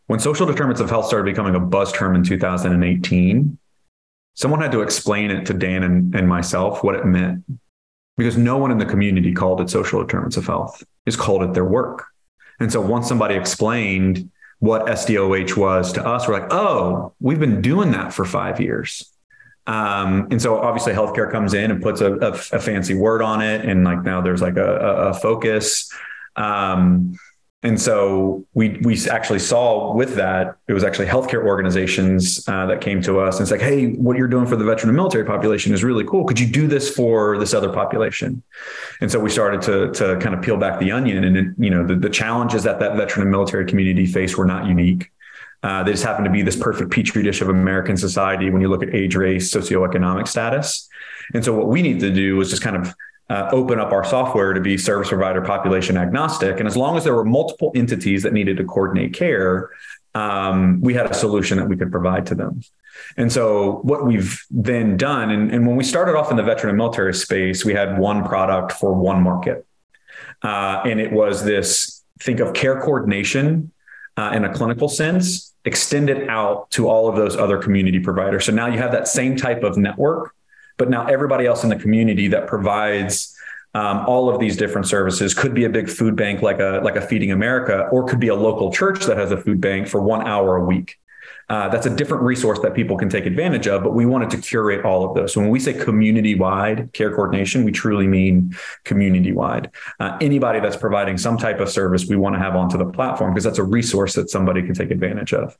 When social determinants of health started becoming a buzz term in 2018, someone had to explain it to Dan and, and myself what it meant because no one in the community called it social determinants of health, just called it their work. And so once somebody explained what SDOH was to us, we're like, oh, we've been doing that for five years. Um, and so obviously healthcare comes in and puts a, a, a, fancy word on it. And like now there's like a, a focus. Um, and so we we actually saw with that it was actually healthcare organizations uh, that came to us and it's like, hey, what you're doing for the veteran and military population is really cool. Could you do this for this other population? And so we started to to kind of peel back the onion, and it, you know the, the challenges that that veteran and military community face were not unique. Uh, they just happen to be this perfect petri dish of American society when you look at age, race, socioeconomic status. And so what we need to do is just kind of uh, open up our software to be service provider population agnostic. And as long as there were multiple entities that needed to coordinate care, um, we had a solution that we could provide to them. And so what we've then done, and, and when we started off in the veteran and military space, we had one product for one market. Uh, and it was this think of care coordination uh, in a clinical sense, extend it out to all of those other community providers. So now you have that same type of network, but now everybody else in the community that provides um, all of these different services could be a big food bank like a like a Feeding America, or could be a local church that has a food bank for one hour a week. Uh, that's a different resource that people can take advantage of, but we wanted to curate all of those. So when we say community wide care coordination, we truly mean community wide. Uh, anybody that's providing some type of service, we want to have onto the platform because that's a resource that somebody can take advantage of.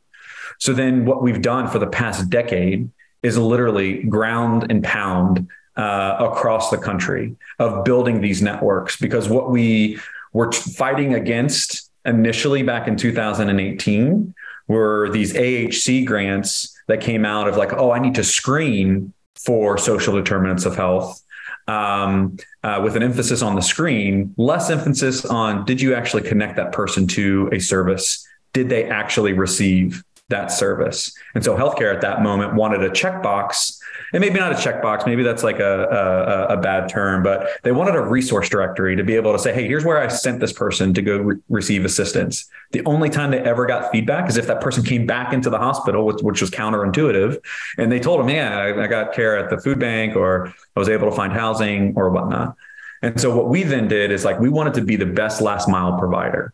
So then what we've done for the past decade is literally ground and pound uh, across the country of building these networks because what we were fighting against initially back in 2018 were these AHC grants that came out of like, oh, I need to screen for social determinants of health. Um, uh, with an emphasis on the screen, less emphasis on did you actually connect that person to a service? Did they actually receive that service? And so healthcare at that moment wanted a checkbox and maybe not a checkbox, maybe that's like a, a, a, bad term, but they wanted a resource directory to be able to say, hey, here's where I sent this person to go re- receive assistance. The only time they ever got feedback is if that person came back into the hospital, which, which was counterintuitive. And they told them, yeah, I, I got care at the food bank or I was able to find housing or whatnot. And so what we then did is like we wanted to be the best last mile provider.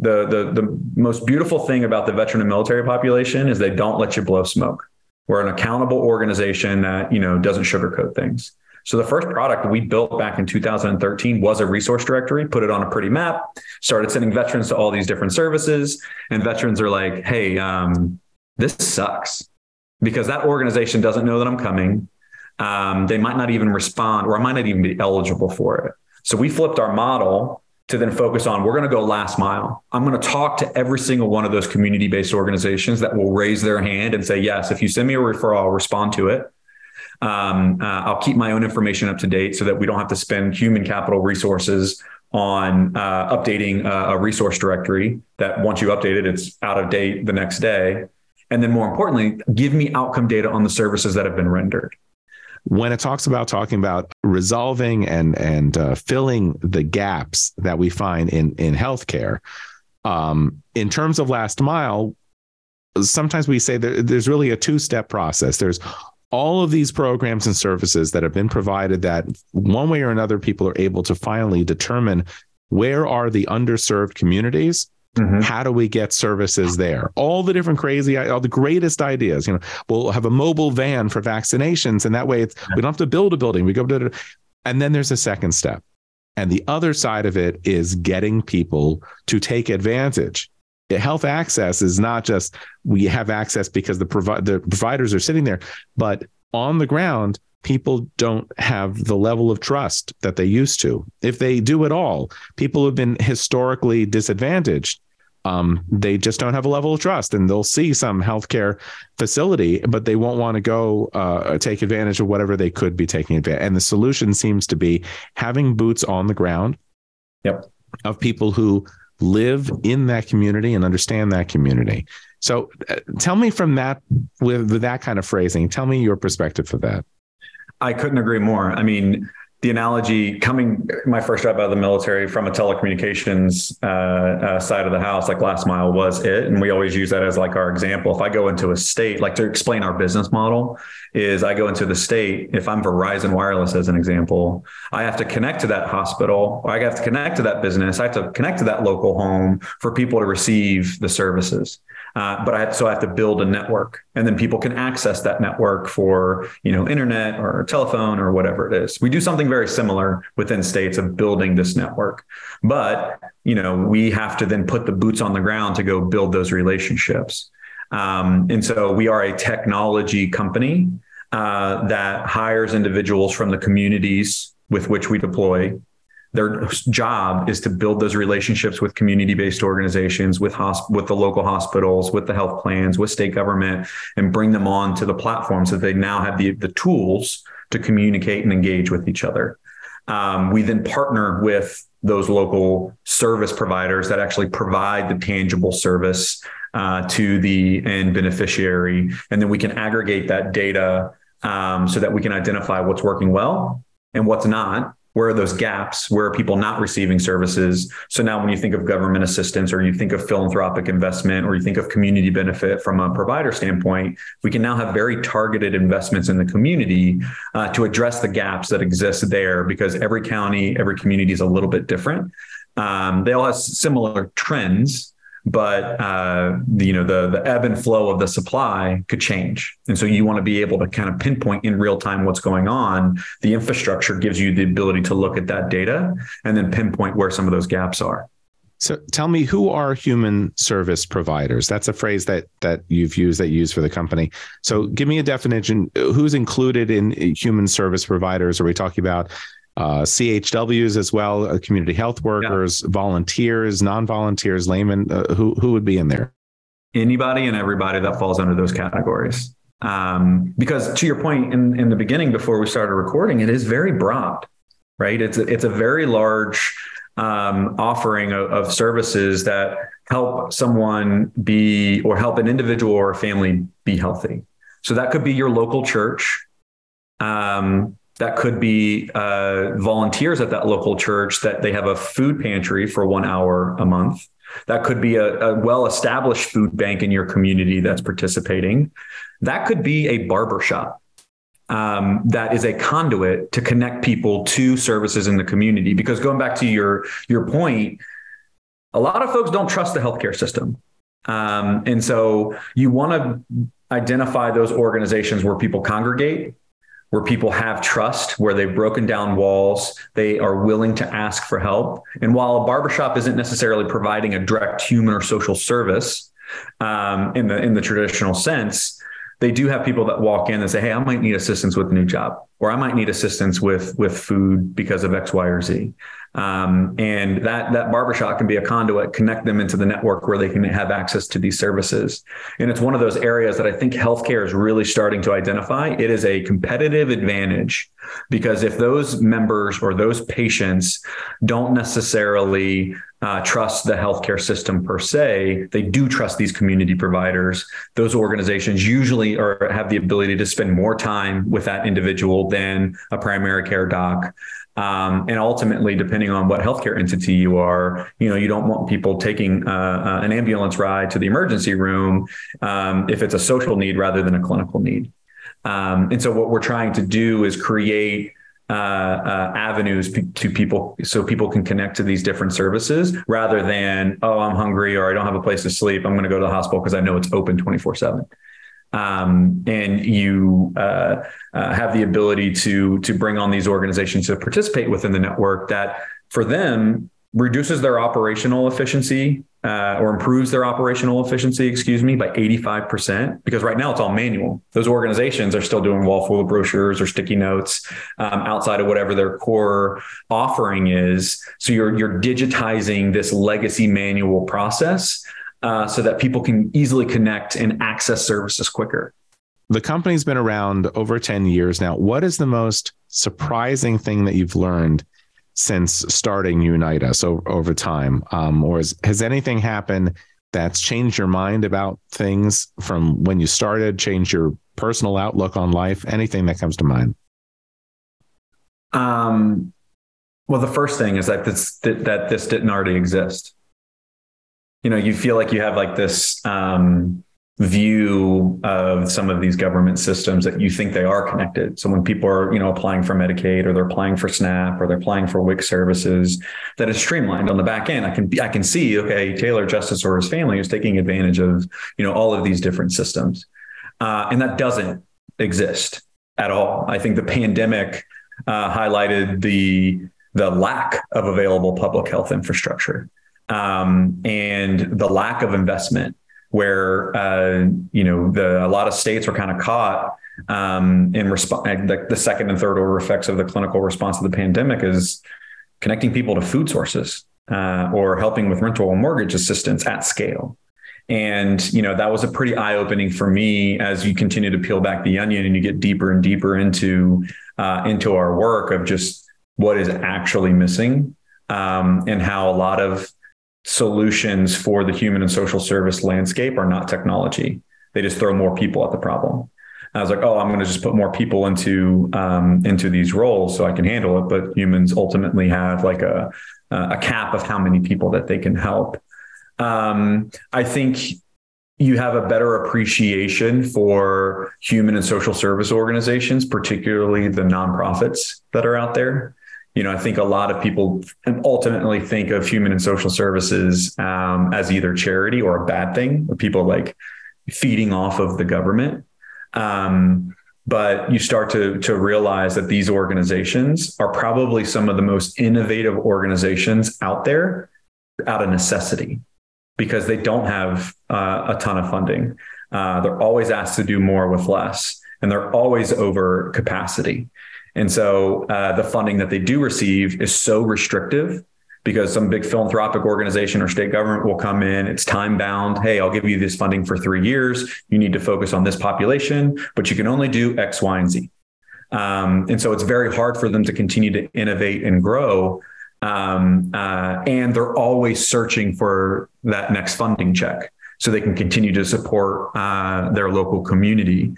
The, the the most beautiful thing about the veteran and military population is they don't let you blow smoke. We're an accountable organization that, you know, doesn't sugarcoat things. So the first product we built back in 2013 was a resource directory, put it on a pretty map, started sending veterans to all these different services. And veterans are like, hey, um, this sucks because that organization doesn't know that I'm coming. Um, they might not even respond, or I might not even be eligible for it. So we flipped our model to then focus on we're going to go last mile. I'm going to talk to every single one of those community based organizations that will raise their hand and say, yes, if you send me a referral, I'll respond to it. Um, uh, I'll keep my own information up to date so that we don't have to spend human capital resources on uh, updating a, a resource directory that once you update it, it's out of date the next day. And then more importantly, give me outcome data on the services that have been rendered when it talks about talking about resolving and and uh, filling the gaps that we find in in healthcare, um, in terms of last mile, sometimes we say there's really a two step process. There's all of these programs and services that have been provided that one way or another people are able to finally determine where are the underserved communities Mm-hmm. How do we get services there? All the different crazy, all the greatest ideas. You know, we'll have a mobile van for vaccinations, and that way it's, we don't have to build a building. We go to, and then there's a second step, and the other side of it is getting people to take advantage. The health access is not just we have access because the provi- the providers are sitting there, but on the ground, people don't have the level of trust that they used to. If they do at all, people have been historically disadvantaged. Um, they just don't have a level of trust and they'll see some healthcare facility, but they won't want to go uh, take advantage of whatever they could be taking advantage. And the solution seems to be having boots on the ground yep. of people who live in that community and understand that community. So uh, tell me from that, with, with that kind of phrasing, tell me your perspective for that. I couldn't agree more. I mean, the analogy coming my first job out of the military from a telecommunications uh, uh, side of the house, like last mile was it. And we always use that as like our example. If I go into a state, like to explain our business model is I go into the state. If I'm Verizon Wireless as an example, I have to connect to that hospital or I have to connect to that business. I have to connect to that local home for people to receive the services. Uh, but I so I have to build a network, and then people can access that network for you know internet or telephone or whatever it is. We do something very similar within states of building this network, but you know we have to then put the boots on the ground to go build those relationships. Um, and so we are a technology company uh, that hires individuals from the communities with which we deploy their job is to build those relationships with community-based organizations, with hosp- with the local hospitals, with the health plans, with state government, and bring them on to the platform so they now have the the tools to communicate and engage with each other. Um, we then partner with those local service providers that actually provide the tangible service uh, to the end beneficiary. And then we can aggregate that data um, so that we can identify what's working well and what's not where are those gaps? Where are people not receiving services? So now, when you think of government assistance, or you think of philanthropic investment, or you think of community benefit from a provider standpoint, we can now have very targeted investments in the community uh, to address the gaps that exist there. Because every county, every community is a little bit different. Um, they all have similar trends, but uh, you know the the ebb and flow of the supply could change. And so you want to be able to kind of pinpoint in real time what's going on. The infrastructure gives you the ability to look at that data and then pinpoint where some of those gaps are. So tell me who are human service providers? That's a phrase that that you've used that you use for the company. So give me a definition. Who's included in human service providers? Are we talking about uh, CHWs as well, uh, community health workers, yeah. volunteers, non-volunteers, laymen. Uh, who who would be in there? Anybody and everybody that falls under those categories. Um, because to your point in in the beginning, before we started recording, it is very broad, right? It's a, it's a very large um, offering of, of services that help someone be or help an individual or a family be healthy. So that could be your local church. Um, that could be uh, volunteers at that local church that they have a food pantry for one hour a month. That could be a, a well established food bank in your community that's participating. That could be a barber shop um, that is a conduit to connect people to services in the community. Because going back to your your point, a lot of folks don't trust the healthcare system, um, and so you want to identify those organizations where people congregate where people have trust, where they've broken down walls, they are willing to ask for help. And while a barbershop isn't necessarily providing a direct human or social service um, in the in the traditional sense, they do have people that walk in and say, "Hey, I might need assistance with a new job, or I might need assistance with with food because of X, Y, or Z." Um, and that that barbershop can be a conduit, connect them into the network where they can have access to these services. And it's one of those areas that I think healthcare is really starting to identify. It is a competitive advantage because if those members or those patients don't necessarily uh, trust the healthcare system per se. They do trust these community providers. Those organizations usually are have the ability to spend more time with that individual than a primary care doc. Um, and ultimately, depending on what healthcare entity you are, you know, you don't want people taking uh, uh, an ambulance ride to the emergency room um, if it's a social need rather than a clinical need. Um, and so, what we're trying to do is create uh, uh, avenues p- to people so people can connect to these different services rather than oh i'm hungry or i don't have a place to sleep. I'm going to go to the hospital because i know it's open 24 7 um, and you uh, uh, have the ability to to bring on these organizations to participate within the network that for them reduces their operational efficiency uh, or improves their operational efficiency, excuse me, by 85%, because right now it's all manual. Those organizations are still doing wall full of brochures or sticky notes um, outside of whatever their core offering is. So you're, you're digitizing this legacy manual process uh, so that people can easily connect and access services quicker. The company's been around over 10 years now. What is the most surprising thing that you've learned since starting Unite Us over, over time? Um, or is, has anything happened that's changed your mind about things from when you started, changed your personal outlook on life? Anything that comes to mind? Um, well, the first thing is that this that, this didn't already exist you know, you feel like you have like this um, view of some of these government systems that you think they are connected. So when people are, you know, applying for Medicaid or they're applying for SNAP or they're applying for WIC services, that is streamlined on the back end. I can I can see, okay, Taylor Justice or his family is taking advantage of, you know, all of these different systems. Uh, and that doesn't exist at all. I think the pandemic uh, highlighted the the lack of available public health infrastructure um, and the lack of investment where uh, you know the a lot of states were kind of caught um, in response the, the, second and third order effects of the clinical response to the pandemic is connecting people to food sources uh, or helping with rental and mortgage assistance at scale. And you know that was a pretty eye opening for me as you continue to peel back the onion and you get deeper and deeper into uh, into our work of just what is actually missing um, and how a lot of solutions for the human and social service landscape are not technology. They just throw more people at the problem. I was like, oh, I'm going to just put more people into um, into these roles so I can handle it. But humans ultimately have like a a cap of how many people that they can help. Um, I think you have a better appreciation for human and social service organizations, particularly the nonprofits that are out there. You know, I think a lot of people ultimately think of human and social services um, as either charity or a bad thing, people like feeding off of the government. Um, but you start to to realize that these organizations are probably some of the most innovative organizations out there out of necessity because they don't have uh, a ton of funding. Uh, they're always asked to do more with less, and they're always over capacity. And so uh, the funding that they do receive is so restrictive because some big philanthropic organization or state government will come in. It's time bound. Hey, I'll give you this funding for three years. You need to focus on this population, but you can only do X, Y, and Z. Um, and so it's very hard for them to continue to innovate and grow. Um, uh, and they're always searching for that next funding check so they can continue to support uh, their local community.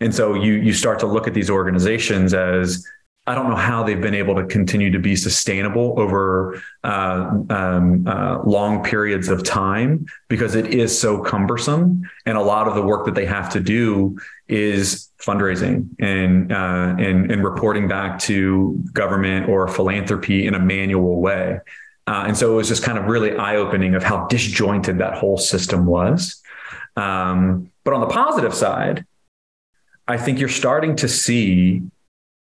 And so you you start to look at these organizations as I don't know how they've been able to continue to be sustainable over uh, um, uh, long periods of time because it is so cumbersome, and a lot of the work that they have to do is fundraising and uh, and, and reporting back to government or philanthropy in a manual way. Uh, and so it was just kind of really eye opening of how disjointed that whole system was. Um, but on the positive side, I think you're starting to see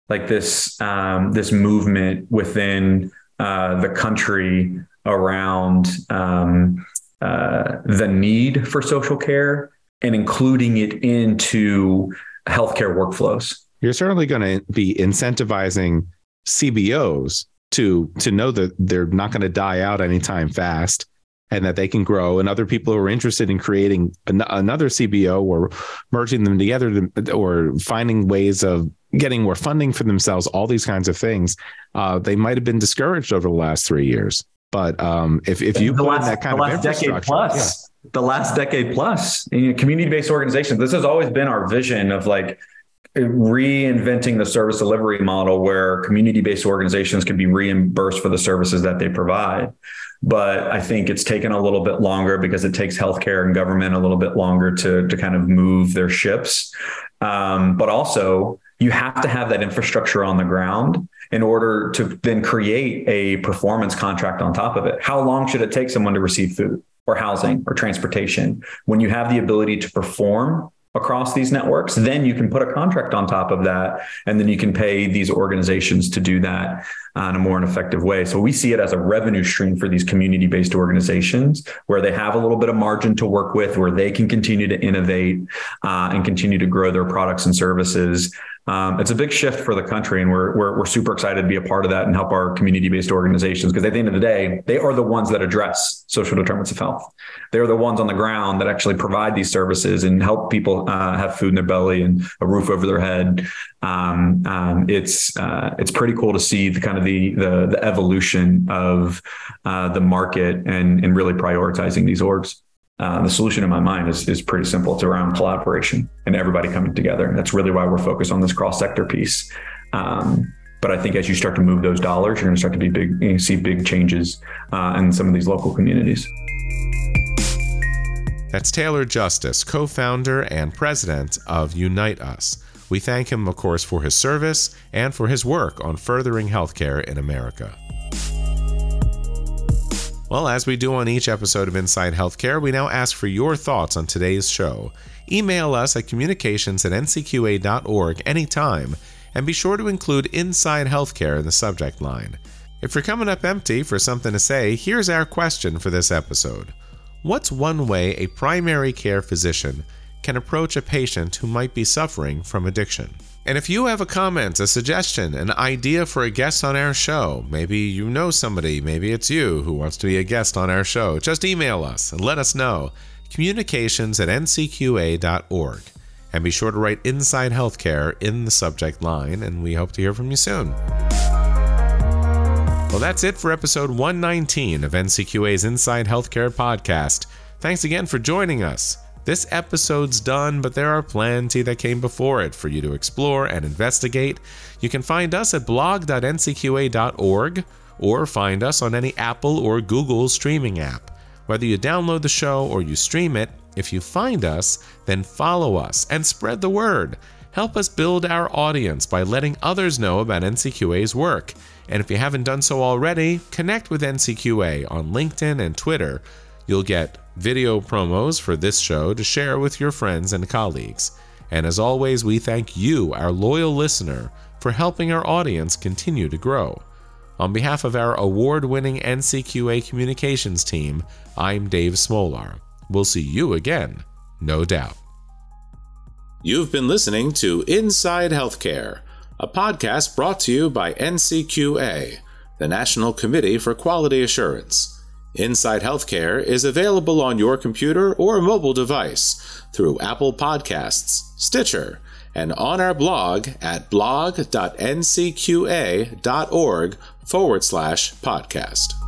like this um, this movement within uh, the country around um, uh, the need for social care and including it into healthcare workflows. You're certainly going to be incentivizing CBOs to to know that they're not going to die out anytime fast and that they can grow and other people who are interested in creating an- another CBO or merging them together to, or finding ways of getting more funding for themselves, all these kinds of things, uh, they might have been discouraged over the last three years. But um, if, if you the put last, in that kind the of last decade plus, yeah. the last decade plus, you know, community-based organizations, this has always been our vision of like reinventing the service delivery model where community-based organizations can be reimbursed for the services that they provide but I think it's taken a little bit longer because it takes healthcare and government a little bit longer to to kind of move their ships. Um, but also, you have to have that infrastructure on the ground in order to then create a performance contract on top of it. How long should it take someone to receive food or housing or transportation when you have the ability to perform across these networks, then you can put a contract on top of that. And then you can pay these organizations to do that uh, in a more effective way. So we see it as a revenue stream for these community based organizations where they have a little bit of margin to work with, where they can continue to innovate uh, and continue to grow their products and services um, it's a big shift for the country, and we're, we're, we're super excited to be a part of that and help our community based organizations because at the end of the day, they are the ones that address social determinants of health. They're the ones on the ground that actually provide these services and help people uh, have food in their belly and a roof over their head. Um, um, it's uh, it's pretty cool to see the kind of the the, the evolution of uh, the market and and really prioritizing these orgs. Uh, the solution in my mind is, is pretty simple. It's around collaboration and everybody coming together. And That's really why we're focused on this cross sector piece. Um, but I think as you start to move those dollars, you're going to start to be big, you see big changes uh, in some of these local communities. That's Taylor Justice, co founder and president of Unite Us. We thank him, of course, for his service and for his work on furthering healthcare in America. Well, as we do on each episode of Inside Healthcare, we now ask for your thoughts on today's show. Email us at communications at ncqa.org anytime, and be sure to include Inside Healthcare in the subject line. If you're coming up empty for something to say, here's our question for this episode What's one way a primary care physician can approach a patient who might be suffering from addiction? And if you have a comment, a suggestion, an idea for a guest on our show, maybe you know somebody, maybe it's you who wants to be a guest on our show, just email us and let us know. Communications at ncqa.org. And be sure to write Inside Healthcare in the subject line, and we hope to hear from you soon. Well, that's it for episode 119 of NCQA's Inside Healthcare podcast. Thanks again for joining us. This episode's done, but there are plenty that came before it for you to explore and investigate. You can find us at blog.ncqa.org or find us on any Apple or Google streaming app. Whether you download the show or you stream it, if you find us, then follow us and spread the word. Help us build our audience by letting others know about NCQA's work. And if you haven't done so already, connect with NCQA on LinkedIn and Twitter. You'll get video promos for this show to share with your friends and colleagues. And as always, we thank you, our loyal listener, for helping our audience continue to grow. On behalf of our award winning NCQA communications team, I'm Dave Smolar. We'll see you again, no doubt. You've been listening to Inside Healthcare, a podcast brought to you by NCQA, the National Committee for Quality Assurance. Inside Healthcare is available on your computer or mobile device through Apple Podcasts, Stitcher, and on our blog at blog.ncqa.org forward slash podcast.